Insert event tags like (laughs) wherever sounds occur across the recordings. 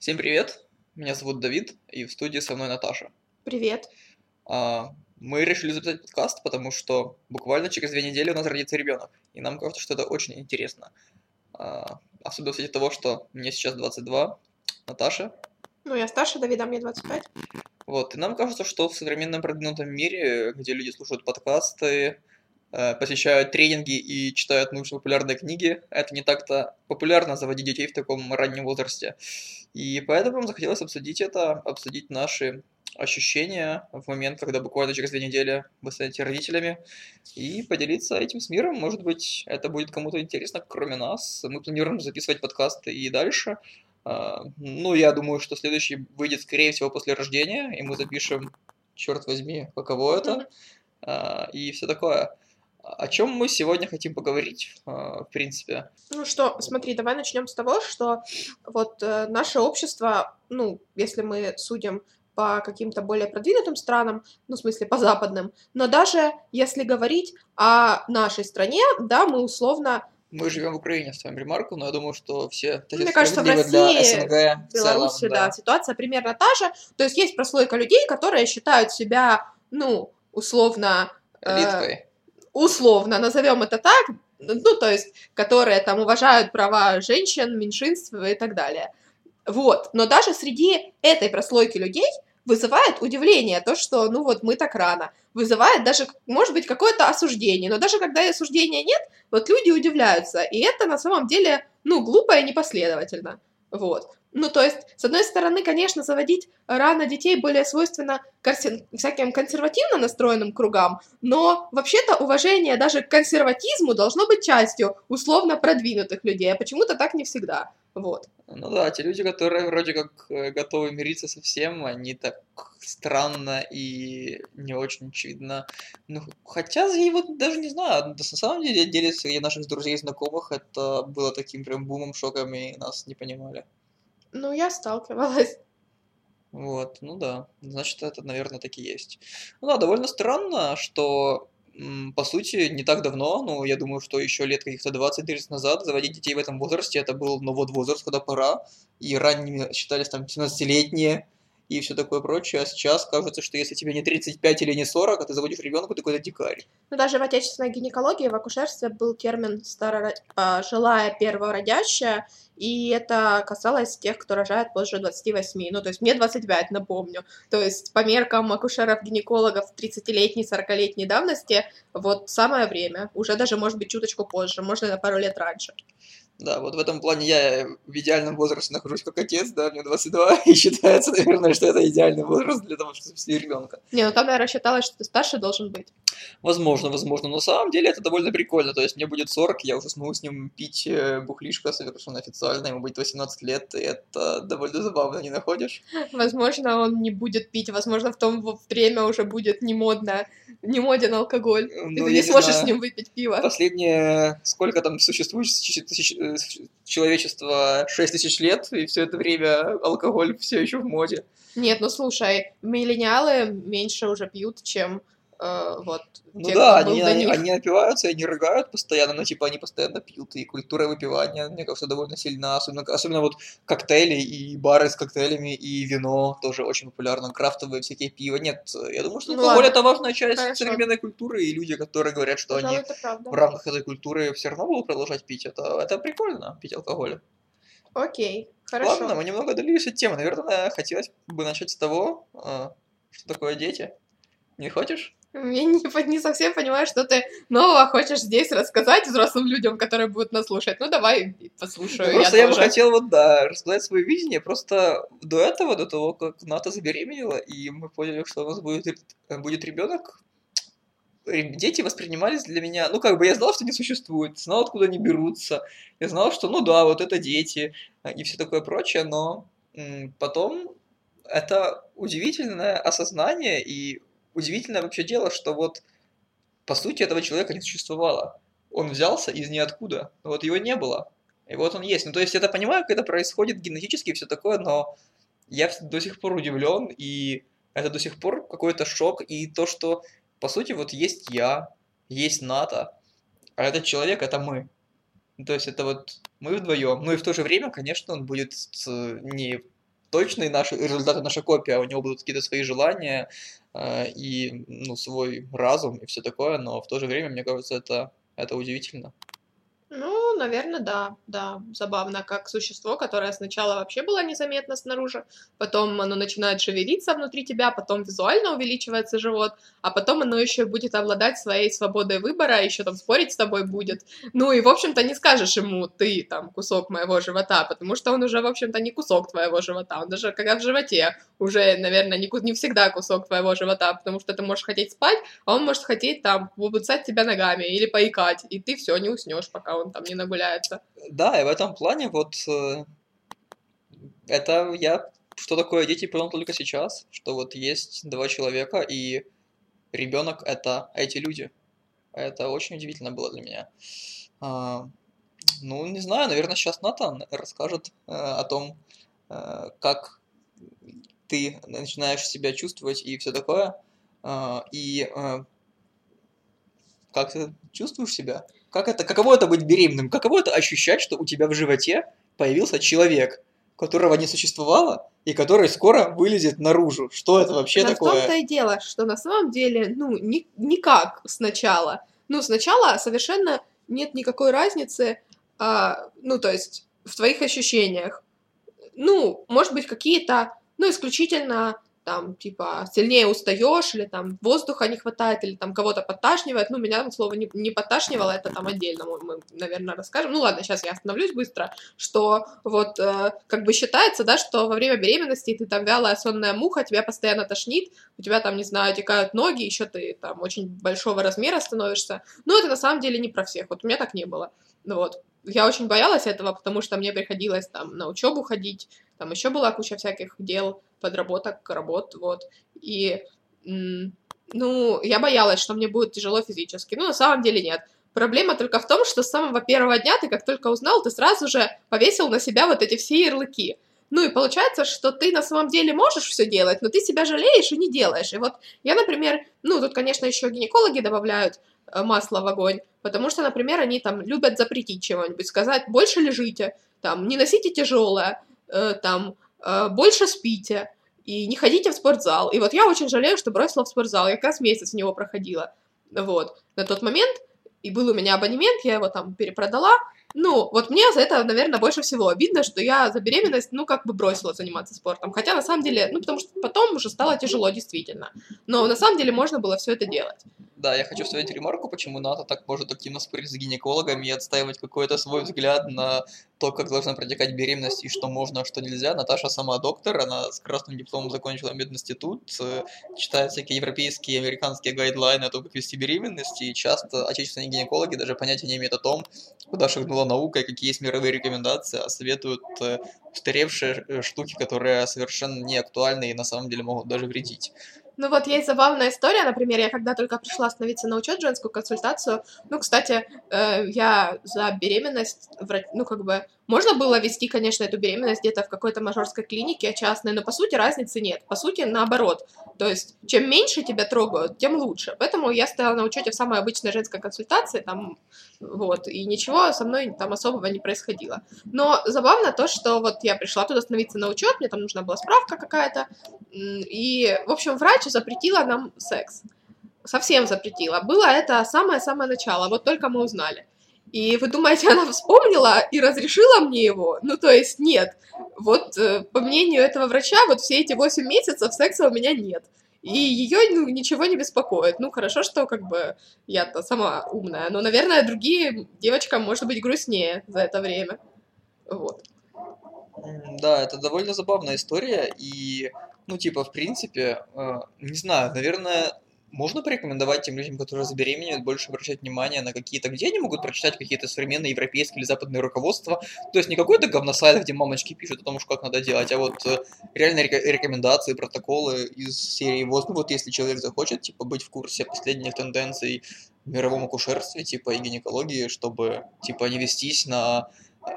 Всем привет! Меня зовут Давид, и в студии со мной Наташа. Привет. А, Мы решили записать подкаст, потому что буквально через две недели у нас родится ребенок, и нам кажется, что это очень интересно. А, Особенно в свете того, что мне сейчас 22, Наташа. Ну, я старше Давида, мне 25. Вот, и нам кажется, что в современном продвинутом мире, где люди слушают подкасты, посещают тренинги и читают научно-популярные книги, это не так-то популярно заводить детей в таком раннем возрасте. И поэтому захотелось обсудить это, обсудить наши ощущения в момент, когда буквально через две недели вы станете родителями, и поделиться этим с миром. Может быть, это будет кому-то интересно, кроме нас. Мы планируем записывать подкасты и дальше. А, Ну, я думаю, что следующий выйдет, скорее всего, после рождения, и мы запишем, черт возьми, каково это, а, и все такое. О чем мы сегодня хотим поговорить, а, в принципе? Ну что, смотри, давай начнем с того, что вот э, наше общество, ну, если мы судим по каким-то более продвинутым странам, ну, в смысле, по западным, но даже если говорить о нашей стране, да, мы условно, Мы живем в Украине, ставим ремарку, но я думаю, что все это Мне кажется, в России, СНГ в в целом, Беларуси, да. да. ситуация примерно та же. То есть есть прослойка людей, которые считают себя, ну, условно... э, Элиткой. Условно, назовем это так, ну, то есть, которые там уважают права женщин, меньшинств и так далее. Вот. Но даже среди этой прослойки людей вызывает удивление то, что, ну вот, мы так рано. Вызывает даже, может быть, какое-то осуждение. Но даже когда осуждения нет, вот люди удивляются. И это на самом деле, ну, глупо и непоследовательно. Вот. Ну, то есть, с одной стороны, конечно, заводить рано детей более свойственно всяким консервативно настроенным кругам, но вообще-то уважение даже к консерватизму должно быть частью условно продвинутых людей, а почему-то так не всегда. Вот. Ну да, те люди, которые вроде как э, готовы мириться со всем, они так странно и не очень очевидно. Ну, хотя я вот даже не знаю, на самом деле, деле среди наших друзей и знакомых это было таким прям бумом, шоком, и нас не понимали. Ну, я сталкивалась. Вот, ну да, значит, это, наверное, так и есть. Ну да, довольно странно, что, по сути, не так давно, ну, я думаю, что еще лет каких-то 20-30 назад заводить детей в этом возрасте, это был, ну, вот возраст, когда пора, и ранними считались там 17-летние и все такое прочее, а сейчас кажется, что если тебе не 35 или не 40, а ты заводишь ребенка, ты какой-то дикарь. Но даже в отечественной гинекологии, в акушерстве был термин староро... а, «жилая первородящая», и это касалось тех, кто рожает позже 28. Ну, то есть мне 25, напомню. То есть по меркам акушеров-гинекологов 30-летней, 40-летней давности, вот самое время. Уже даже, может быть, чуточку позже, можно на пару лет раньше. Да, вот в этом плане я в идеальном возрасте нахожусь как отец, да, мне 22, (laughs) и считается, наверное, что это идеальный возраст для того, чтобы завести ребенка. Не, ну там, наверное, считалось, что ты старше должен быть. Возможно, возможно, но на самом деле это довольно прикольно. То есть мне будет 40, я уже смогу с ним пить э, бухлишко совершенно официально, ему будет 18 лет, и это довольно забавно, не находишь? Возможно, он не будет пить, возможно, в том время уже будет не модно, не моден алкоголь. и Ну, ты не сможешь знаю. с ним выпить пиво. Последнее, сколько там существует ч- тысяч- человечество, 6 тысяч лет, и все это время алкоголь все еще в моде. Нет, ну слушай, миллениалы меньше уже пьют, чем э, вот Ну те, да, они, они, они напиваются, они рыгают постоянно, но типа они постоянно пьют, и культура выпивания, мне кажется, довольно сильна, особенно, особенно вот коктейли и бары с коктейлями, и вино тоже очень популярно, крафтовые всякие пиво. Нет, я думаю, что Ну алкоголь это важная часть Хорошо. современной культуры, и люди, которые говорят, что Пожалуй, они в рамках этой культуры все равно будут продолжать пить, это, это прикольно, пить алкоголь. Окей, хорошо. Ладно, мы немного удалились от темы, наверное, хотелось бы начать с того, а, что такое дети. Не хочешь? Я не, не совсем понимаю, что ты нового хочешь здесь рассказать взрослым людям, которые будут нас слушать. Ну, давай послушаю. Ну, просто я, бы тоже. хотел вот, да, рассказать свое видение. Просто до этого, до того, как Ната забеременела, и мы поняли, что у нас будет, ре- будет ребенок, ре- дети воспринимались для меня, ну, как бы я знал, что они существуют, знал, откуда они берутся, я знал, что, ну да, вот это дети, а, и все такое прочее, но потом это удивительное осознание и удивительное вообще дело, что вот по сути этого человека не существовало. Он взялся из ниоткуда, вот его не было. И вот он есть. Ну, то есть, я это понимаю, как это происходит генетически и все такое, но я до сих пор удивлен, и это до сих пор какой-то шок, и то, что, по сути, вот есть я, есть НАТО, а этот человек — это мы. Ну, То есть, это вот мы вдвоем. Ну, и в то же время, конечно, он будет не точный наш результаты наша копия, у него будут какие-то свои желания э, и ну, свой разум и все такое, но в то же время, мне кажется, это, это удивительно. Наверное, да, да, забавно, как существо, которое сначала вообще было незаметно снаружи, потом оно начинает шевелиться внутри тебя, потом визуально увеличивается живот, а потом оно еще будет обладать своей свободой выбора, еще там спорить с тобой будет. Ну и, в общем-то, не скажешь ему, ты там кусок моего живота, потому что он уже, в общем-то, не кусок твоего живота, он даже когда в животе уже, наверное, не, не всегда кусок твоего живота, потому что ты можешь хотеть спать, а он может хотеть там побуцать тебя ногами или поикать, и ты все, не уснешь, пока он там не нагуляется. Да, и в этом плане вот э, это я что такое дети понял только сейчас, что вот есть два человека, и ребенок это эти люди. Это очень удивительно было для меня. А, ну, не знаю, наверное, сейчас Натан расскажет э, о том, э, как ты начинаешь себя чувствовать и все такое. А, и как ты чувствуешь себя? Как это, каково это быть беременным? Каково это ощущать, что у тебя в животе появился человек, которого не существовало, и который скоро вылезет наружу? Что это вообще в такое? том-то и дело, что на самом деле, ну, ни- никак сначала. Ну, сначала совершенно нет никакой разницы, а, ну, то есть в твоих ощущениях. Ну, может быть, какие-то, ну, исключительно там, типа, сильнее устаешь, или там воздуха не хватает, или там кого-то подташнивает. Ну, меня там слово не, не подташнивало, это там отдельно мы, мы, наверное, расскажем. Ну, ладно, сейчас я остановлюсь быстро, что вот э, как бы считается, да, что во время беременности ты там вялая сонная муха, тебя постоянно тошнит, у тебя там, не знаю, текают ноги, еще ты там очень большого размера становишься. Но это на самом деле не про всех, вот у меня так не было. Ну вот. Я очень боялась этого, потому что мне приходилось там на учебу ходить, там еще была куча всяких дел, подработок, работ, вот. И, ну, я боялась, что мне будет тяжело физически. Ну, на самом деле нет. Проблема только в том, что с самого первого дня ты как только узнал, ты сразу же повесил на себя вот эти все ярлыки. Ну и получается, что ты на самом деле можешь все делать, но ты себя жалеешь и не делаешь. И вот я, например, ну тут, конечно, еще гинекологи добавляют э, масло в огонь, потому что, например, они там любят запретить чего-нибудь, сказать, больше лежите, там, не носите тяжелое, э, там, больше спите и не ходите в спортзал. И вот я очень жалею, что бросила в спортзал, я как раз месяц в него проходила, вот, на тот момент, и был у меня абонемент, я его там перепродала, ну, вот мне за это, наверное, больше всего обидно, что я за беременность, ну, как бы бросила заниматься спортом. Хотя, на самом деле, ну, потому что потом уже стало тяжело, действительно. Но на самом деле можно было все это делать. Да, я хочу вставить ремарку, почему НАТО так может активно спорить с гинекологами и отстаивать какой-то свой взгляд на то, как должна протекать беременность и что можно, а что нельзя. Наташа сама доктор, она с красным дипломом закончила мединститут, э, читает всякие европейские и американские гайдлайны о том, как вести беременность, и часто отечественные гинекологи даже понятия не имеют о том, куда шагнула наука и какие есть мировые рекомендации, а советуют э, устаревшие э, штуки, которые совершенно не актуальны и на самом деле могут даже вредить. Ну вот есть забавная история, например, я когда только пришла остановиться на учет, женскую консультацию, ну, кстати, э, я за беременность, ну, как бы, можно было вести, конечно, эту беременность где-то в какой-то мажорской клинике частной, но по сути разницы нет, по сути наоборот, то есть чем меньше тебя трогают, тем лучше, поэтому я стояла на учете в самой обычной женской консультации, там, вот, и ничего со мной там особого не происходило. Но забавно то, что вот я пришла туда становиться на учет, мне там нужна была справка какая-то, и, в общем, врач запретила нам секс. Совсем запретила. Было это самое-самое начало, вот только мы узнали. И вы думаете, (laughs) она вспомнила и разрешила мне его? Ну, то есть нет. Вот, э, по мнению этого врача, вот все эти 8 месяцев секса у меня нет. И ее ну, ничего не беспокоит. Ну, хорошо, что как бы я-то сама умная. Но, наверное, другие девочкам может быть грустнее за это время. Вот. Да, это довольно забавная история, и, ну, типа, в принципе, э, не знаю, наверное, можно порекомендовать тем людям, которые забеременеют, больше обращать внимание на какие-то, где они могут прочитать какие-то современные европейские или западные руководства, то есть не какой-то говносайт, где мамочки пишут о том, что как надо делать, а вот э, реальные рекомендации, протоколы из серии ВОЗ, ну, вот если человек захочет, типа, быть в курсе последних тенденций в мировом акушерстве, типа, и гинекологии, чтобы, типа, не вестись на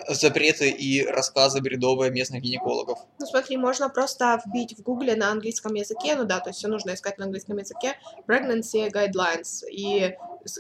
запреты и рассказы бредовые местных гинекологов. Ну, смотри, можно просто вбить в гугле на английском языке, ну да, то есть все нужно искать на английском языке, pregnancy guidelines, и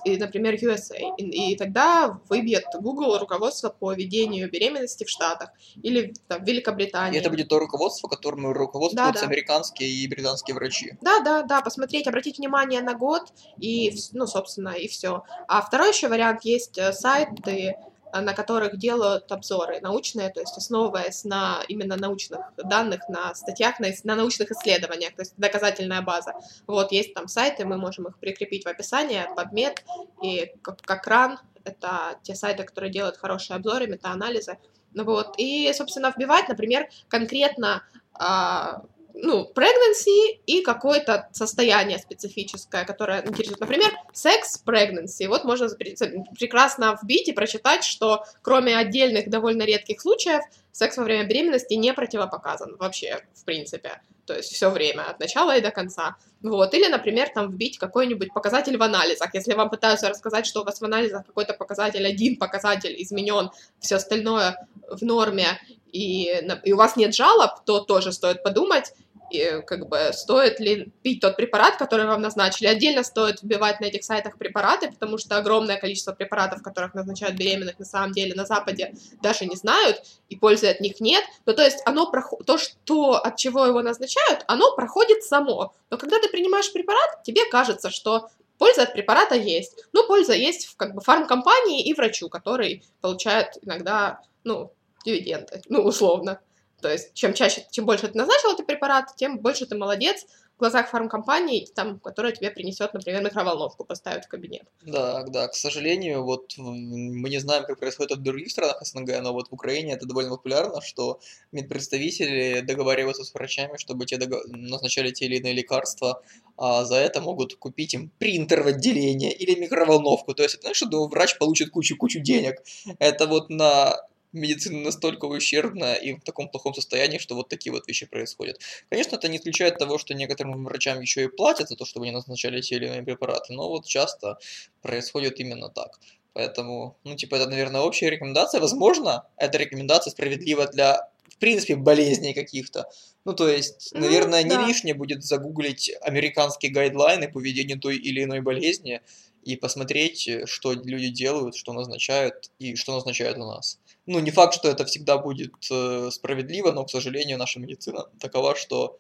и, например, USA. И, и тогда выбьет Google руководство по ведению беременности в Штатах или там, в И Великобритании. это будет то руководство, которым руководствуются Да-да. американские и британские врачи. Да, да, да, посмотреть, обратить внимание на год и, ну, собственно, и все. А второй еще вариант есть э, сайты, на которых делают обзоры научные, то есть основываясь на именно научных данных, на статьях, на, на научных исследованиях, то есть доказательная база. Вот есть там сайты, мы можем их прикрепить в описании, PubMed и как, как ран, это те сайты, которые делают хорошие обзоры, метаанализы. Ну вот, и, собственно, вбивать, например, конкретно а, ну, pregnancy и какое-то состояние специфическое, которое интересует. Например, секс pregnancy. Вот можно прекрасно вбить и прочитать, что кроме отдельных довольно редких случаев, секс во время беременности не противопоказан вообще, в принципе. То есть все время, от начала и до конца. Вот. Или, например, там вбить какой-нибудь показатель в анализах. Если вам пытаются рассказать, что у вас в анализах какой-то показатель, один показатель изменен, все остальное в норме, и, и у вас нет жалоб, то тоже стоит подумать, и, как бы, стоит ли пить тот препарат, который вам назначили. Отдельно стоит вбивать на этих сайтах препараты, потому что огромное количество препаратов, которых назначают беременных, на самом деле на Западе даже не знают, и пользы от них нет. Ну, то есть оно прохо- то, что, от чего его назначают, оно проходит само. Но когда ты принимаешь препарат, тебе кажется, что польза от препарата есть. Ну, польза есть в как бы фармкомпании и врачу, который получает иногда, ну, дивиденды, ну, условно. То есть, чем чаще, чем больше ты назначил этот препарат, тем больше ты молодец в глазах фармкомпании, там, которая тебе принесет, например, микроволновку, поставит в кабинет. Да, да, к сожалению, вот мы не знаем, как происходит это в других странах СНГ, но вот в Украине это довольно популярно, что медпредставители договариваются с врачами, чтобы те дого- назначали те или иные лекарства, а за это могут купить им принтер в отделение или микроволновку. То есть, знаешь, что врач получит кучу-кучу денег. Это вот на медицина настолько ущербна и в таком плохом состоянии, что вот такие вот вещи происходят. Конечно, это не исключает того, что некоторым врачам еще и платят за то, чтобы они назначали те или иные препараты, но вот часто происходит именно так. Поэтому, ну, типа, это, наверное, общая рекомендация. Возможно, эта рекомендация справедлива для, в принципе, болезней каких-то. Ну, то есть, Ну, наверное, не да. лишнее будет загуглить американские гайдлайны по ведению той или иной болезни и посмотреть, э, что люди делают, что назначают и что назначают у нас. Ну, не факт, что это всегда будет э, справедливо, но, к сожалению, наша медицина такова, что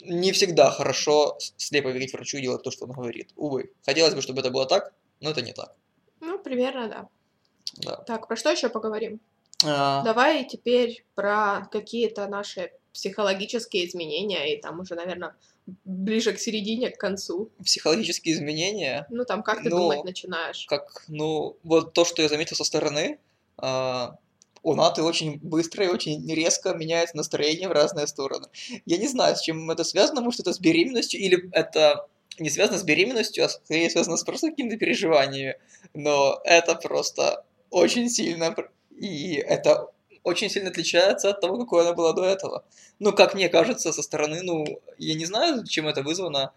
не всегда хорошо слепо верить врачу и делать то, что он говорит. Увы. Хотелось бы, чтобы это было так, но это не так. Ну, примерно, да. Да. Так, про что еще поговорим? А, Давай теперь про какие-то наши психологические изменения, и там уже, наверное, ближе к середине, к концу. Психологические изменения, Ну, там, как ты Ну, думать начинаешь? как, ну, вот то, что я заметил со стороны, а, у Наты очень быстро и очень резко меняется настроение в разные стороны. Я не знаю, с чем это связано, может, это с беременностью, или это не связано с беременностью, а скорее связано с просто какими-то переживаниями. Но это просто очень сильно, и это очень сильно отличается от того, какой она была до этого. Ну, как мне кажется, со стороны, ну, я не знаю, чем это вызвано.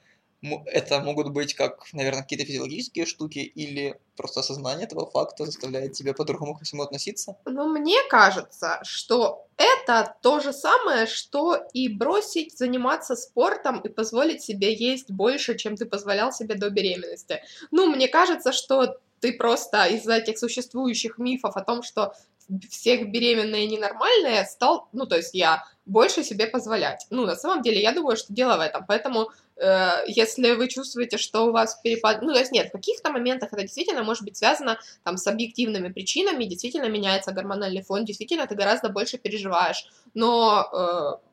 Это могут быть как, наверное, какие-то физиологические штуки, или просто осознание этого факта заставляет тебя по-другому ко всему относиться. Ну, мне кажется, что это то же самое, что и бросить заниматься спортом и позволить себе есть больше, чем ты позволял себе до беременности. Ну, мне кажется, что ты просто из-за этих существующих мифов о том, что всех беременные ненормальные, стал, ну, то есть я больше себе позволять. Ну, на самом деле, я думаю, что дело в этом. Поэтому, э, если вы чувствуете, что у вас перепад... Ну, то есть нет, в каких-то моментах это действительно может быть связано там с объективными причинами, действительно меняется гормональный фон, действительно ты гораздо больше переживаешь. Но э,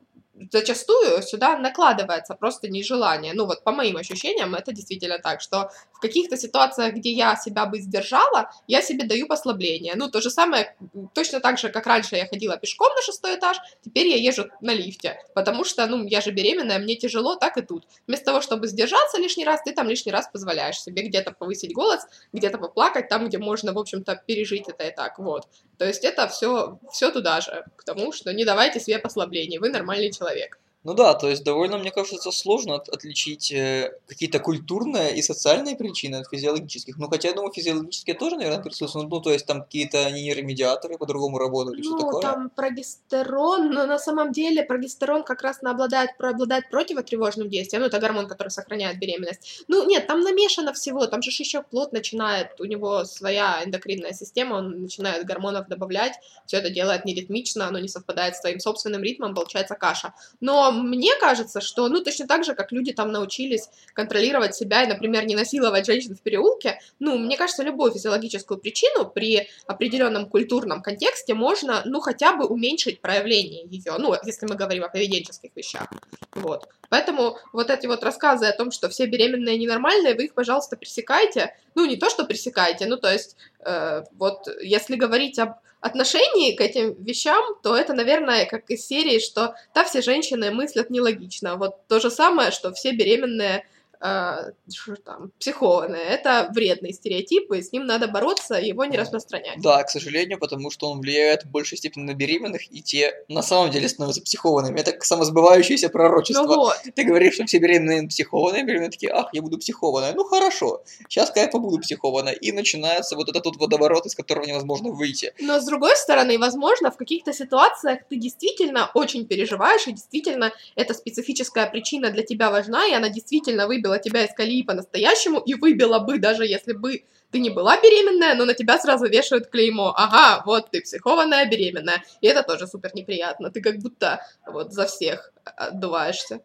зачастую сюда накладывается просто нежелание. Ну вот по моим ощущениям это действительно так, что в каких-то ситуациях, где я себя бы сдержала, я себе даю послабление. Ну то же самое, точно так же, как раньше я ходила пешком на шестой этаж, теперь я езжу на лифте, потому что, ну, я же беременная, мне тяжело, так и тут. Вместо того, чтобы сдержаться лишний раз, ты там лишний раз позволяешь себе где-то повысить голос, где-то поплакать, там, где можно, в общем-то, пережить это и так, вот. То есть это все, все туда же, к тому, что не давайте себе послаблений, вы нормальный человек человек. Ну да, то есть довольно, мне кажется, сложно от- отличить э, какие-то культурные и социальные причины от физиологических. Ну, хотя, я думаю, физиологические тоже, наверное, присутствуют. Ну, то есть там какие-то нейромедиаторы по-другому работают, и все Ну, такое. там прогестерон, но на самом деле прогестерон как раз обладает, обладает противотревожным действием. Ну, это гормон, который сохраняет беременность. Ну, нет, там намешано всего. Там же еще плод начинает, у него своя эндокринная система, он начинает гормонов добавлять. Все это делает неритмично, оно не совпадает с твоим собственным ритмом, получается каша. Но мне кажется, что, ну, точно так же, как люди там научились контролировать себя и, например, не насиловать женщин в переулке, ну, мне кажется, любую физиологическую причину при определенном культурном контексте можно, ну, хотя бы уменьшить проявление ее, ну, если мы говорим о поведенческих вещах. Вот. Поэтому вот эти вот рассказы о том, что все беременные ненормальные, вы их, пожалуйста, пресекайте. Ну, не то, что пресекайте, ну, то есть, э, вот, если говорить об отношении к этим вещам, то это, наверное, как из серии, что да, все женщины мыслят нелогично. Вот то же самое, что все беременные что там, психованные. Это вредный стереотип, и с ним надо бороться, его не распространять. Да, к сожалению, потому что он влияет в большей степени на беременных, и те на самом деле становятся психованными. Это самосбывающееся пророчество. Ну вот, Ты говоришь, что все беременные психованные, беременные такие, ах, я буду психованная. Ну хорошо, сейчас-ка я побуду психованной. И начинается вот этот вот водоворот, из которого невозможно выйти. Но с другой стороны, возможно, в каких-то ситуациях ты действительно очень переживаешь, и действительно эта специфическая причина для тебя важна, и она действительно выбила тебя из колеи по-настоящему, и выбила бы, даже если бы ты не была беременная, но на тебя сразу вешают клеймо. Ага, вот ты психованная беременная. И это тоже супер неприятно. Ты как будто вот за всех отдуваешься.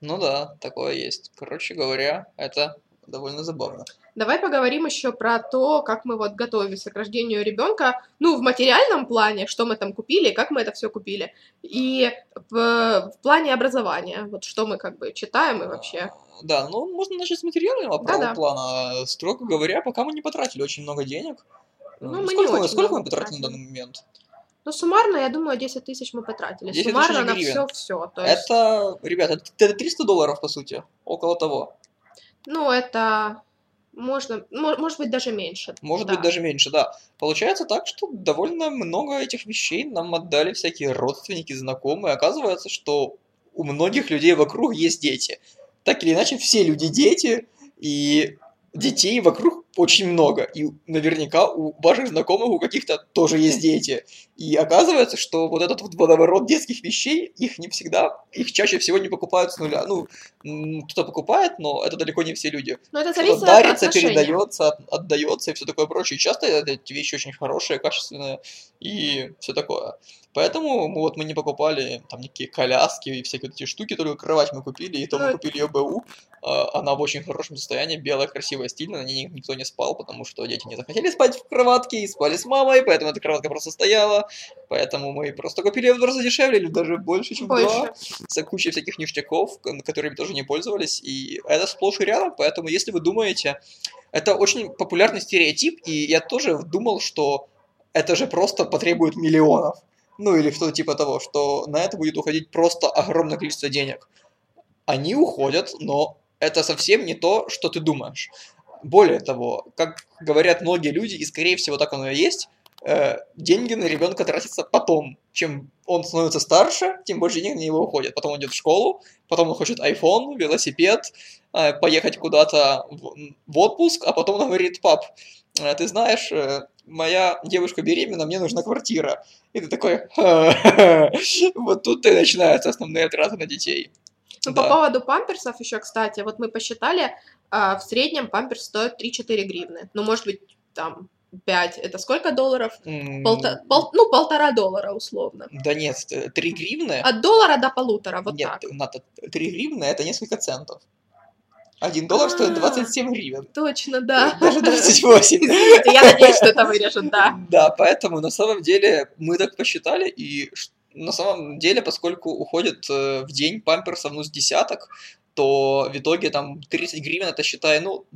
Ну да, такое есть. Короче говоря, это довольно забавно. Давай поговорим еще про то, как мы вот готовимся к рождению ребенка, ну, в материальном плане, что мы там купили, как мы это все купили, и в, в плане образования, вот что мы как бы читаем и вообще. Да, ну можно начать с материального Да-да. плана. Строго говоря, пока мы не потратили очень много денег. Ну, мы не сколько мы, очень сколько мы потратили на данный момент? Ну, суммарно, я думаю, 10 тысяч мы потратили. 10 тысяч суммарно на все-все. Есть, Это, ребята, это 300 долларов, по сути. Около того. Ну, это можно, мо- может быть, даже меньше. Может да. быть, даже меньше, да. Получается так, что довольно много этих вещей нам отдали всякие родственники, знакомые. Оказывается, что у многих людей вокруг есть дети. Так или иначе, все люди дети, и детей вокруг очень много. И наверняка у ваших знакомых, у каких-то тоже есть дети. И оказывается, что вот этот вот водоворот детских вещей, их не всегда, их чаще всего не покупают с нуля. Ну, кто-то покупает, но это далеко не все люди Но это зависит от дарится, отношений. передается, от- отдается и все такое прочее. И часто эти вещи очень хорошие, качественные и все такое. Поэтому мы, вот мы не покупали там никакие коляски и всякие вот эти штуки, только кровать мы купили, и то мы Ну, купили ее БУ. А, Она в очень хорошем состоянии, белая, красивая, стильная, на ней никто не спал, потому что дети не захотели спать в кроватке и спали с мамой, поэтому эта кроватка просто стояла. Поэтому мы просто купили ее в два раза дешевле, или даже больше, чем в два Больше. с кучей всяких ништяков, которыми тоже не пользовались, и это сплошь и рядом, поэтому если вы думаете, это очень популярный стереотип, и я тоже думал, что это же просто потребует миллионов, ну или что-то типа того, что на это будет уходить просто огромное количество денег. Они уходят, но это совсем не то, что ты думаешь. Более того, как говорят многие люди, и скорее всего так оно и есть, э, деньги на ребенка тратятся потом. Чем он становится старше, тем больше денег на него уходит. Потом он идет в школу, потом он хочет iPhone, велосипед, э, поехать куда-то в, в отпуск, а потом он говорит, пап, э, ты знаешь, э, моя девушка беременна, мне нужна квартира. И ты такой, вот тут и начинаются основные траты на детей. Ну, Да. по поводу памперсов еще, кстати, вот мы посчитали, а, в среднем памперс стоит 3-4 гривны. Ну, может быть, там 5. Это сколько долларов? Полта- пол- ну, полтора доллара, условно. Да нет, 3 гривны. От доллара до полутора, вот Нет, так. Ната, 3 гривны это несколько центов. Один доллар стоит А. 27 гривен. Точно, да. Даже (laughs) 28. Извините, я надеюсь, что это вырежут, да. Да, поэтому на самом деле мы так посчитали, и на самом деле, поскольку уходит э, в день памперсов, ну, с десяток, то в итоге там 30 гривен, это считай, ну,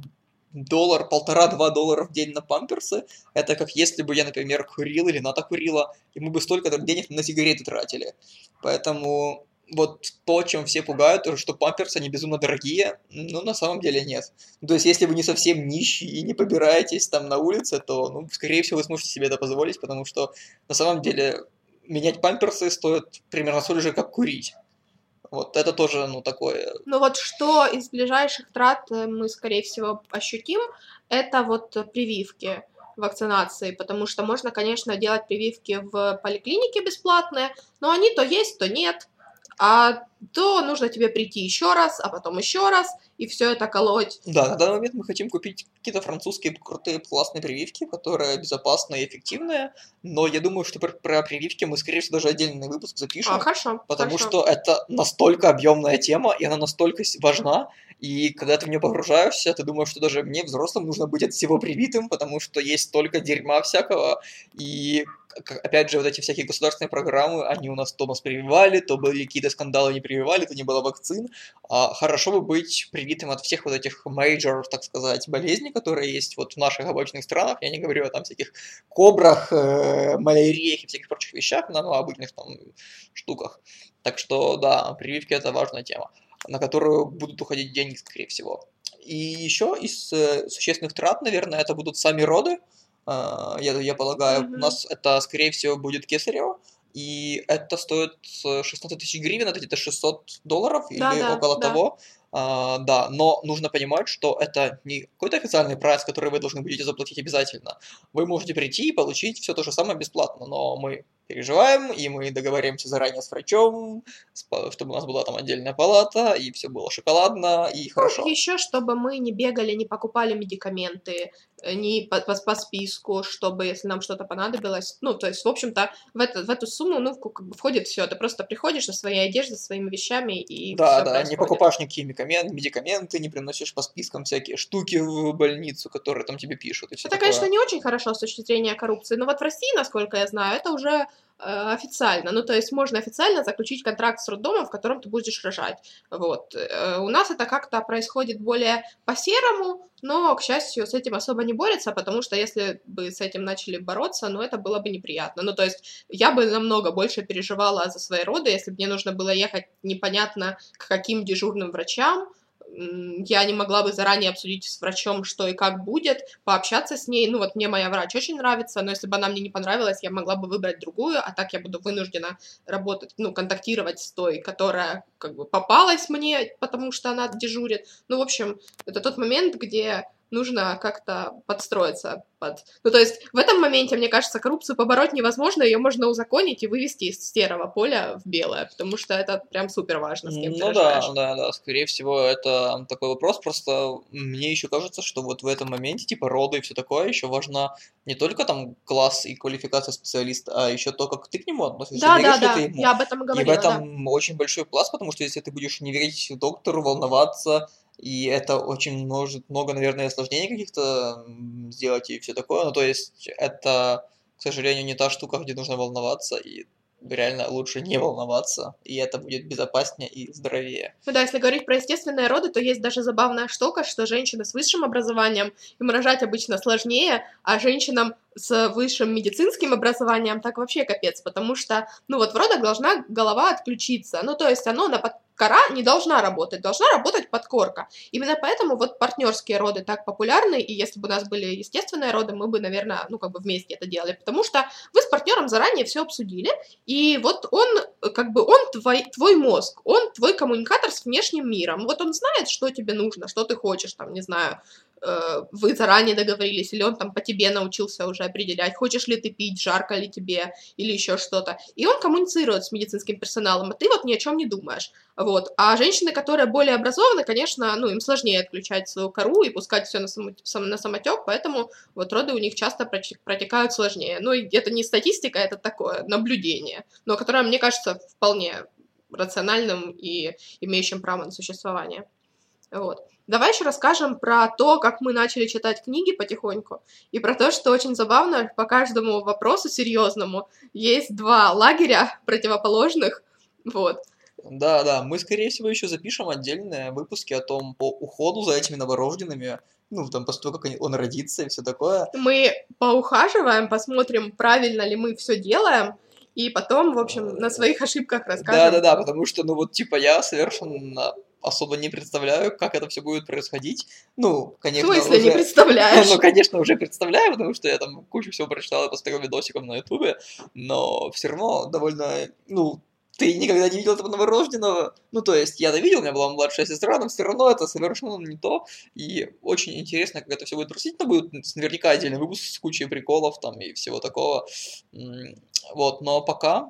доллар, полтора-два доллара в день на памперсы. Это как если бы я, например, курил или Ната курила, и мы бы столько денег на сигареты тратили. Поэтому вот то, чем все пугают, то, что памперсы, они безумно дорогие, ну, на самом деле нет. То есть, если вы не совсем нищий и не побираетесь там на улице, то, ну, скорее всего, вы сможете себе это позволить, потому что на самом деле менять памперсы стоит примерно столько же, как курить. Вот это тоже, ну, такое... Ну вот что из ближайших трат э, мы, скорее всего, ощутим, это вот прививки вакцинации, потому что можно, конечно, делать прививки в поликлинике бесплатные, но они то есть, то нет, а то нужно тебе прийти еще раз, а потом еще раз, и все это колоть. Да, на данный момент мы хотим купить какие-то французские крутые классные прививки, которые безопасные и эффективные, но я думаю, что про, про прививки мы, скорее всего, даже отдельный выпуск запишем. А, хорошо. Потому хорошо. что это настолько объемная тема, и она настолько важна, и когда ты в нее погружаешься, ты думаешь, что даже мне, взрослым, нужно быть от всего привитым, потому что есть столько дерьма всякого, и опять же, вот эти всякие государственные программы, они у нас то нас прививали, то были какие-то скандалы, не прививали, то не было вакцин. А хорошо бы быть привитым от всех вот этих major, так сказать, болезней, которые есть вот в наших обычных странах. Я не говорю о там всяких кобрах, э, маляриях и всяких прочих вещах, но ну, обычных там штуках. Так что, да, прививки это важная тема, на которую будут уходить деньги, скорее всего. И еще из э, существенных трат, наверное, это будут сами роды, а, я, я полагаю. Mm-hmm. У нас это, скорее всего, будет кесарево, и это стоит 16 тысяч гривен, это где-то 600 долларов да, или да, около да. того. А, да, но нужно понимать, что это не какой-то официальный прайс, который вы должны будете заплатить обязательно. Вы можете прийти и получить все то же самое бесплатно, но мы переживаем, и мы договоримся заранее с врачом, чтобы у нас была там отдельная палата, и все было шоколадно и хорошо. Ну, еще чтобы мы не бегали, не покупали медикаменты, э, не по, по, по списку, чтобы, если нам что-то понадобилось, ну, то есть, в общем-то, в, это, в эту сумму, ну, как бы входит все, ты просто приходишь со своей одеждой, своими вещами, и Да, да, происходит. не покупаешь никакие медикаменты, медикаменты, не приносишь по спискам всякие штуки в больницу, которые там тебе пишут. Это, такое. конечно, не очень хорошо с точки зрения коррупции, но вот в России, насколько я знаю, это уже официально. Ну, то есть можно официально заключить контракт с роддомом, в котором ты будешь рожать. Вот. Э, у нас это как-то происходит более по-серому, но, к счастью, с этим особо не борется, потому что если бы с этим начали бороться, ну, это было бы неприятно. Ну, то есть я бы намного больше переживала за свои роды, если бы мне нужно было ехать непонятно к каким дежурным врачам, я не могла бы заранее обсудить с врачом, что и как будет, пообщаться с ней. Ну вот мне моя врач очень нравится, но если бы она мне не понравилась, я могла бы выбрать другую, а так я буду вынуждена работать, ну, контактировать с той, которая как бы попалась мне, потому что она дежурит. Ну, в общем, это тот момент, где нужно как-то подстроиться под... Ну, то есть в этом моменте, мне кажется, коррупцию побороть невозможно, ее можно узаконить и вывести из серого поля в белое, потому что это прям супер важно, с кем ну, да, да, да, скорее всего, это такой вопрос, просто мне еще кажется, что вот в этом моменте, типа, роды и все такое, еще важна не только там класс и квалификация специалиста, а еще то, как ты к нему относишься. Да, да, да, ему. я об этом говорила, И в этом да. очень большой пласт, потому что если ты будешь не верить доктору, волноваться, и это очень может много, наверное, осложнений каких-то сделать и все такое. Ну, то есть это, к сожалению, не та штука, где нужно волноваться, и реально лучше не волноваться, и это будет безопаснее и здоровее. Ну да, если говорить про естественные роды, то есть даже забавная штука, что женщины с высшим образованием, им рожать обычно сложнее, а женщинам с высшим медицинским образованием так вообще капец, потому что, ну вот в родах должна голова отключиться, ну то есть оно на кора не должна работать, должна работать подкорка. Именно поэтому вот партнерские роды так популярны, и если бы у нас были естественные роды, мы бы, наверное, ну как бы вместе это делали, потому что вы с партнером заранее все обсудили, и вот он, как бы, он твой, твой мозг, он твой коммуникатор с внешним миром, вот он знает, что тебе нужно, что ты хочешь, там, не знаю, вы заранее договорились, или он там по тебе научился уже определять, хочешь ли ты пить, жарко ли тебе, или еще что-то. И он коммуницирует с медицинским персоналом, а ты вот ни о чем не думаешь. Вот. А женщины, которые более образованы, конечно, ну, им сложнее отключать свою кору и пускать все на, само, на самотек, поэтому вот роды у них часто протекают сложнее. Ну, это не статистика, это такое наблюдение, но которое, мне кажется, вполне рациональным и имеющим право на существование. Вот. Давай еще расскажем про то, как мы начали читать книги потихоньку, и про то, что очень забавно, по каждому вопросу серьезному есть два лагеря противоположных, вот. Да, да, мы, скорее всего, еще запишем отдельные выпуски о том, по уходу за этими новорожденными, ну, там, после того, как он родится и все такое. Мы поухаживаем, посмотрим, правильно ли мы все делаем, и потом, в общем, на своих ошибках расскажем. Да-да-да, потому что, ну, вот, типа, я совершенно особо не представляю, как это все будет происходить. Ну, конечно, В смысле уже... не представляешь? (laughs) Ну, конечно, уже представляю, потому что я там кучу всего прочитал и посмотрел видосиком на ютубе, но все равно довольно, ну, ты никогда не видел этого новорожденного. Ну, то есть, я-то видел, у меня была младшая сестра, но все равно это совершенно не то. И очень интересно, как это все будет просить. будет наверняка отдельный выпуск с кучей приколов там и всего такого. Вот, но пока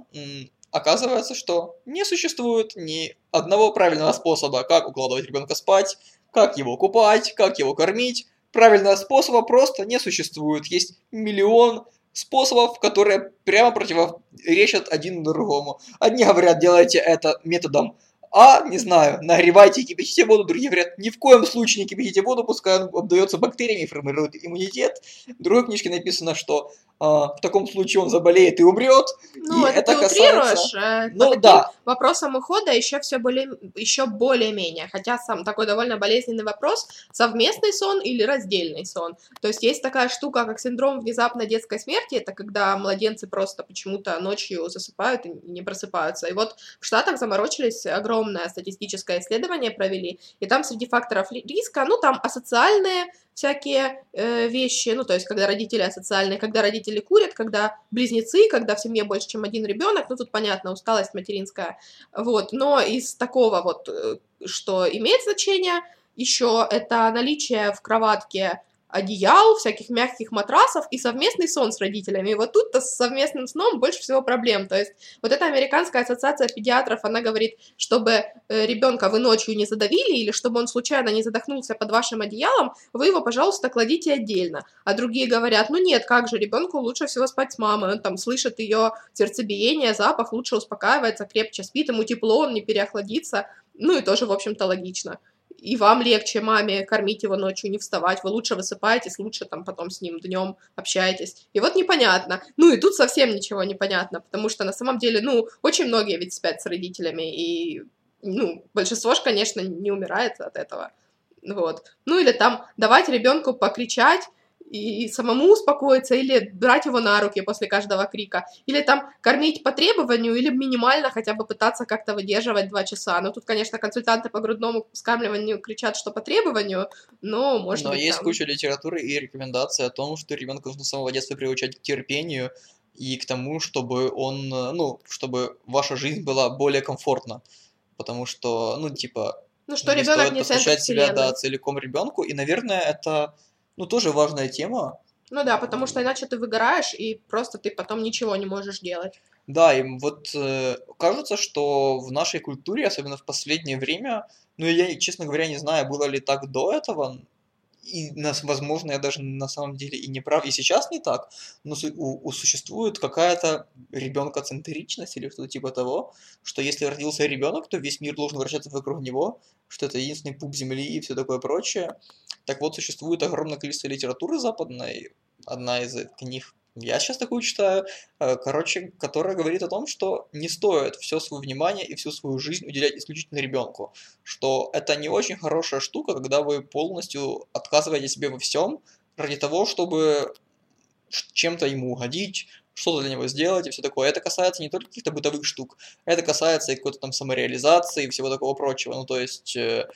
оказывается, что не существует ни одного правильного способа, как укладывать ребенка спать, как его купать, как его кормить. Правильного способа просто не существует. Есть миллион способов, которые прямо противоречат один другому. Одни говорят, делайте это методом а, не знаю, нагревайте и кипятите воду, другие говорят, ни в коем случае не кипятите воду, пускай он обдается бактериями и формирует иммунитет. В другой книжке написано, что а, в таком случае он заболеет и умрет. Ну, и это, это ты касается... утрируешь. Ну, да. вопросам ухода еще все более, еще более-менее, хотя сам такой довольно болезненный вопрос, совместный сон или раздельный сон. То есть есть такая штука, как синдром внезапной детской смерти, это когда младенцы просто почему-то ночью засыпают и не просыпаются. И вот в Штатах заморочились, огромное статистическое исследование провели, и там среди факторов риска, ну, там асоциальные всякие э, вещи, ну, то есть, когда родители асоциальные, когда родители курят, когда близнецы, когда в семье больше, чем один ребенок, ну, тут понятно, усталость материнская, вот, но из такого вот, э, что имеет значение, еще это наличие в кроватке одеял, всяких мягких матрасов и совместный сон с родителями. И вот тут-то с совместным сном больше всего проблем. То есть вот эта американская ассоциация педиатров, она говорит, чтобы э, ребенка вы ночью не задавили или чтобы он случайно не задохнулся под вашим одеялом, вы его, пожалуйста, кладите отдельно. А другие говорят, ну нет, как же, ребенку лучше всего спать с мамой, он там слышит ее сердцебиение, запах, лучше успокаивается, крепче спит, ему тепло, он не переохладится. Ну и тоже, в общем-то, логично и вам легче маме кормить его ночью, не вставать, вы лучше высыпаетесь, лучше там потом с ним днем общаетесь. И вот непонятно. Ну и тут совсем ничего не понятно, потому что на самом деле, ну, очень многие ведь спят с родителями, и, ну, большинство же, конечно, не умирает от этого. Вот. Ну или там давать ребенку покричать, и самому успокоиться, или брать его на руки после каждого крика, или там кормить по требованию, или минимально хотя бы пытаться как-то выдерживать два часа. Ну, тут, конечно, консультанты по грудному вскармливанию кричат, что по требованию, но может но быть... Но есть там... куча литературы и рекомендаций о том, что ребенка нужно с самого детства приучать к терпению и к тому, чтобы он, ну, чтобы ваша жизнь была более комфортна. Потому что, ну, типа, ну, что не ребенок не посвящать себя, да, целиком ребенку. И, наверное, это ну, тоже важная тема. Ну да, потому что иначе ты выгораешь, и просто ты потом ничего не можешь делать. Да, и вот э, кажется, что в нашей культуре, особенно в последнее время, ну, я, честно говоря, не знаю, было ли так до этого, и, возможно, я даже на самом деле и не прав, и сейчас не так, но у, у существует какая-то ребенкоцентричность или что-то типа того, что если родился ребенок, то весь мир должен вращаться вокруг него, что это единственный пуп Земли и все такое прочее. Так вот, существует огромное количество литературы западной, одна из книг я сейчас такую читаю, э, короче, которая говорит о том, что не стоит все свое внимание и всю свою жизнь уделять исключительно ребенку, что это не очень хорошая штука, когда вы полностью отказываете себе во всем ради того, чтобы чем-то ему угодить, что-то для него сделать и все такое. Это касается не только каких-то бытовых штук, это касается и какой-то там самореализации и всего такого прочего. Ну, то есть, э,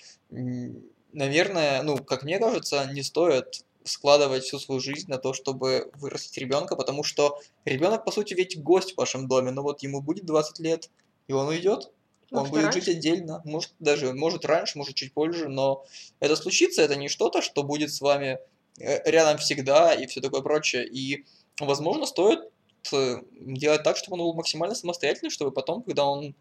наверное, ну, как мне кажется, не стоит складывать всю свою жизнь на то, чтобы вырастить ребенка, потому что ребенок, по сути, ведь гость в вашем доме, но вот ему будет 20 лет, и он уйдет, он будет раньше? жить отдельно, может даже, может раньше, может чуть позже, но это случится, это не что-то, что будет с вами э, рядом всегда и все такое прочее, и, возможно, стоит э, делать так, чтобы он был максимально самостоятельный, чтобы потом, когда он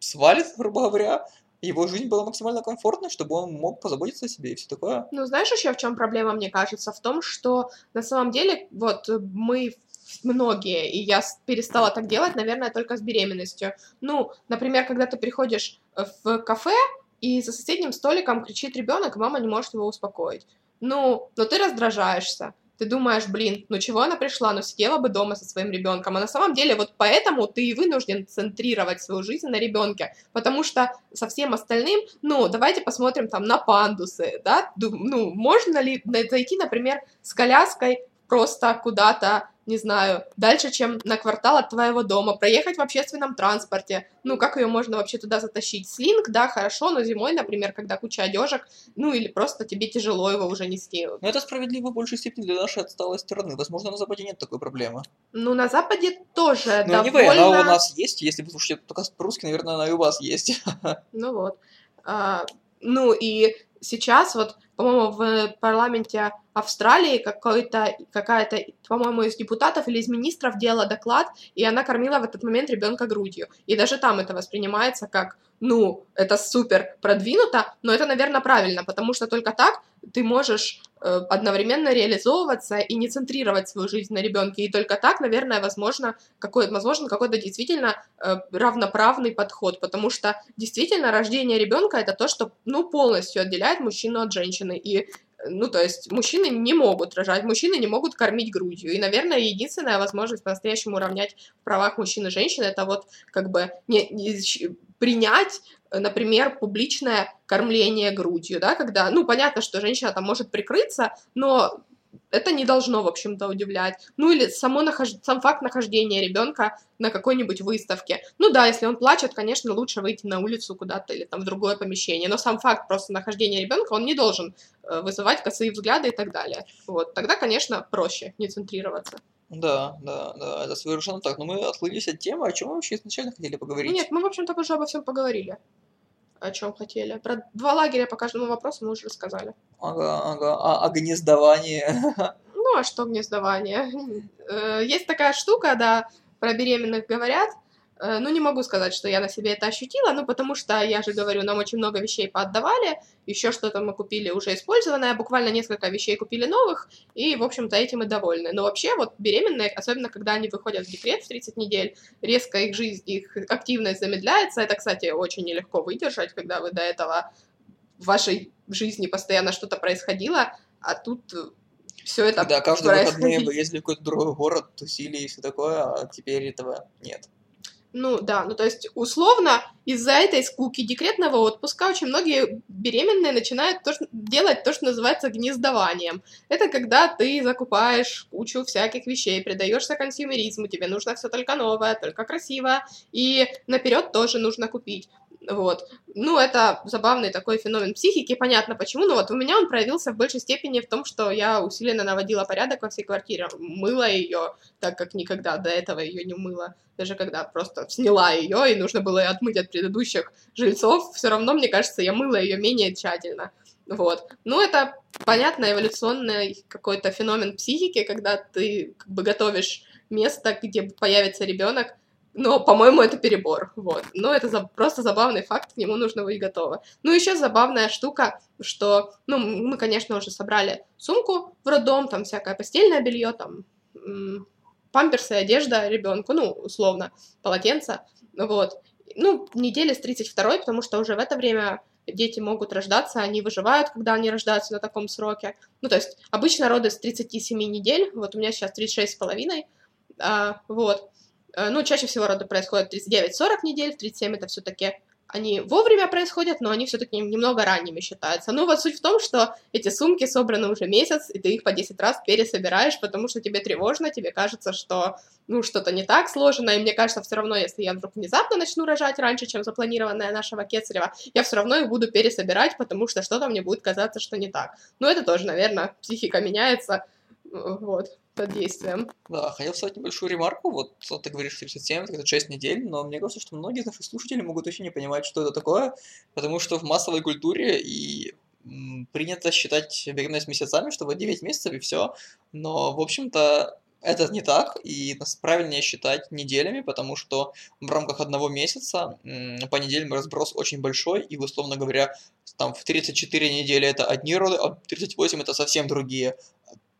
свалит, грубо говоря, его жизнь была максимально комфортной, чтобы он мог позаботиться о себе и все такое. Ну, знаешь еще в чем проблема, мне кажется? В том, что на самом деле, вот, мы многие, и я перестала так делать, наверное, только с беременностью. Ну, например, когда ты приходишь в кафе, и за соседним столиком кричит ребенок, мама не может его успокоить. Ну, но ты раздражаешься ты думаешь, блин, ну чего она пришла, ну сидела бы дома со своим ребенком. А на самом деле вот поэтому ты и вынужден центрировать свою жизнь на ребенке, потому что со всем остальным, ну давайте посмотрим там на пандусы, да, ну можно ли зайти, например, с коляской просто куда-то, не знаю, дальше, чем на квартал от твоего дома, проехать в общественном транспорте. Ну, как ее можно вообще туда затащить? Слинг, да, хорошо, но зимой, например, когда куча одежек, ну, или просто тебе тяжело его уже нести. Но это справедливо в большей степени для нашей отсталой страны. Возможно, на Западе нет такой проблемы. Ну, на Западе тоже Ну, довольно... она у нас есть. Если вы слушаете только по-русски, наверное, она и у вас есть. (laughs) Ну вот. А, ну и сейчас вот, по-моему, в парламенте Австралии какой-то, какая-то, по-моему, из депутатов или из министров делала доклад, и она кормила в этот момент ребенка грудью. И даже там это воспринимается как, ну, это супер продвинуто, но это, наверное, правильно, потому что только так ты можешь э, одновременно реализовываться и не центрировать свою жизнь на ребенке. И только так, наверное, возможно, какой, возможно какой-то действительно э, равноправный подход, потому что действительно рождение ребенка это то, что ну, полностью отделяет мужчину от женщины. И ну, то есть мужчины не могут рожать, мужчины не могут кормить грудью. И, наверное, единственная возможность по-настоящему уравнять в правах мужчин и женщин, это вот как бы не, не, принять, например, публичное кормление грудью, да, когда, ну, понятно, что женщина там может прикрыться, но это не должно, в общем-то, удивлять. Ну или само нахож... сам факт нахождения ребенка на какой-нибудь выставке. Ну да, если он плачет, конечно, лучше выйти на улицу куда-то или там в другое помещение. Но сам факт просто нахождения ребенка, он не должен э, вызывать косые взгляды и так далее. Вот, тогда, конечно, проще не центрироваться. Да, да, да, это совершенно так. Но мы отклонились от темы, о чем мы вообще изначально хотели поговорить. Нет, мы, в общем-то, уже обо всем поговорили. О чем хотели. Про два лагеря по каждому вопросу мы уже рассказали. Ага, ага. А, о гнездовании. (laughs) Ну, а что гнездование? Э, есть такая штука, да, про беременных говорят, ну, не могу сказать, что я на себе это ощутила, ну, потому что, я же говорю, нам очень много вещей поотдавали, еще что-то мы купили уже использованное, буквально несколько вещей купили новых, и, в общем-то, этим и довольны. Но вообще, вот беременные, особенно когда они выходят в декрет в 30 недель, резко их жизнь, их активность замедляется. Это, кстати, очень нелегко выдержать, когда вы до этого в вашей жизни постоянно что-то происходило, а тут все это Да, каждые выходные вы ездили в какой-то другой город, тусили и все такое, а теперь этого нет. Ну да, ну то есть условно из-за этой скуки декретного отпуска очень многие беременные начинают то, что, делать то, что называется гнездованием. Это когда ты закупаешь кучу всяких вещей, предаешься консюмеризму, тебе нужно все только новое, только красивое, и наперед тоже нужно купить. Вот. Ну, это забавный такой феномен психики, понятно почему, но вот у меня он проявился в большей степени в том, что я усиленно наводила порядок во всей квартире, мыла ее, так как никогда до этого ее не мыла, даже когда просто сняла ее и нужно было отмыть от предыдущих жильцов, все равно, мне кажется, я мыла ее менее тщательно. Вот. Ну, это, понятно, эволюционный какой-то феномен психики, когда ты как бы готовишь место, где появится ребенок, но, по-моему, это перебор, вот. Но это за... просто забавный факт, к нему нужно быть готово. Ну, еще забавная штука, что, ну, мы, конечно, уже собрали сумку в роддом, там всякое постельное белье, там памперсы, одежда ребенку, ну, условно, полотенце, вот. Ну, недели с 32 потому что уже в это время дети могут рождаться, они выживают, когда они рождаются на таком сроке. Ну, то есть обычно роды с 37 недель, вот у меня сейчас 36 с половиной, а, вот. Э, ну, чаще всего роды происходят 39-40 недель, в 37 это все-таки они вовремя происходят, но они все-таки немного ранними считаются. Ну, вот суть в том, что эти сумки собраны уже месяц, и ты их по 10 раз пересобираешь, потому что тебе тревожно, тебе кажется, что, ну, что-то не так сложено, и мне кажется, все равно, если я вдруг внезапно начну рожать раньше, чем запланированная нашего Кецарева, я все равно их буду пересобирать, потому что что-то мне будет казаться, что не так. Ну, это тоже, наверное, психика меняется, вот под действием. Да, хотел сказать небольшую ремарку. Вот ты говоришь 37, это 6 недель, но мне кажется, что многие из наших слушателей могут вообще не понимать, что это такое, потому что в массовой культуре и принято считать беременность месяцами, что вот 9 месяцев и все. Но, в общем-то, это не так, и нас правильнее считать неделями, потому что в рамках одного месяца по неделям разброс очень большой, и, условно говоря, там в 34 недели это одни роды, а в 38 это совсем другие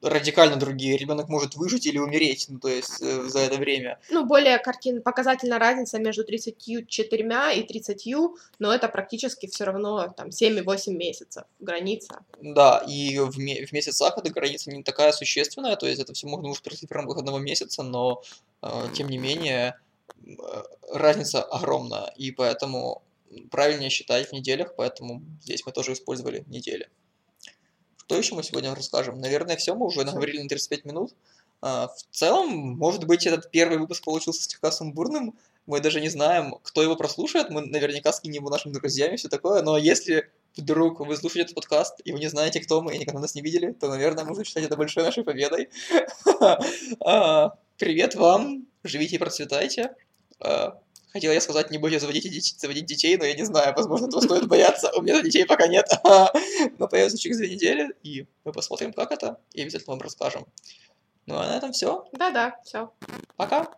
радикально другие. Ребенок может выжить или умереть, ну, то есть э, за это время. Ну, более картин, показательная разница между 34 и 30, но это практически все равно там 7-8 месяцев граница. Да, и в, в месяцах эта граница не такая существенная, то есть это все можно успокоить в рамках одного месяца, но э, тем не менее э, разница огромная, и поэтому правильнее считать в неделях, поэтому здесь мы тоже использовали недели. Что еще мы сегодня расскажем? Наверное, все, мы уже наговорили на 35 минут. А, в целом, может быть, этот первый выпуск получился слегка сумбурным. Мы даже не знаем, кто его прослушает. Мы наверняка скинем его нашим друзьям и все такое. Но если вдруг вы слушаете этот подкаст, и вы не знаете, кто мы, и никогда нас не видели, то, наверное, можно считать это большой нашей победой. (laughs) А, привет вам, живите и процветайте. Хотела я сказать, не бойтесь заводить, заводить детей, но я не знаю, возможно, этого стоит бояться. У меня детей пока нет. (laughs) Но появится через две недели, и мы посмотрим, как это, и обязательно вам расскажем. Ну а на этом все. Да-да, все. Пока.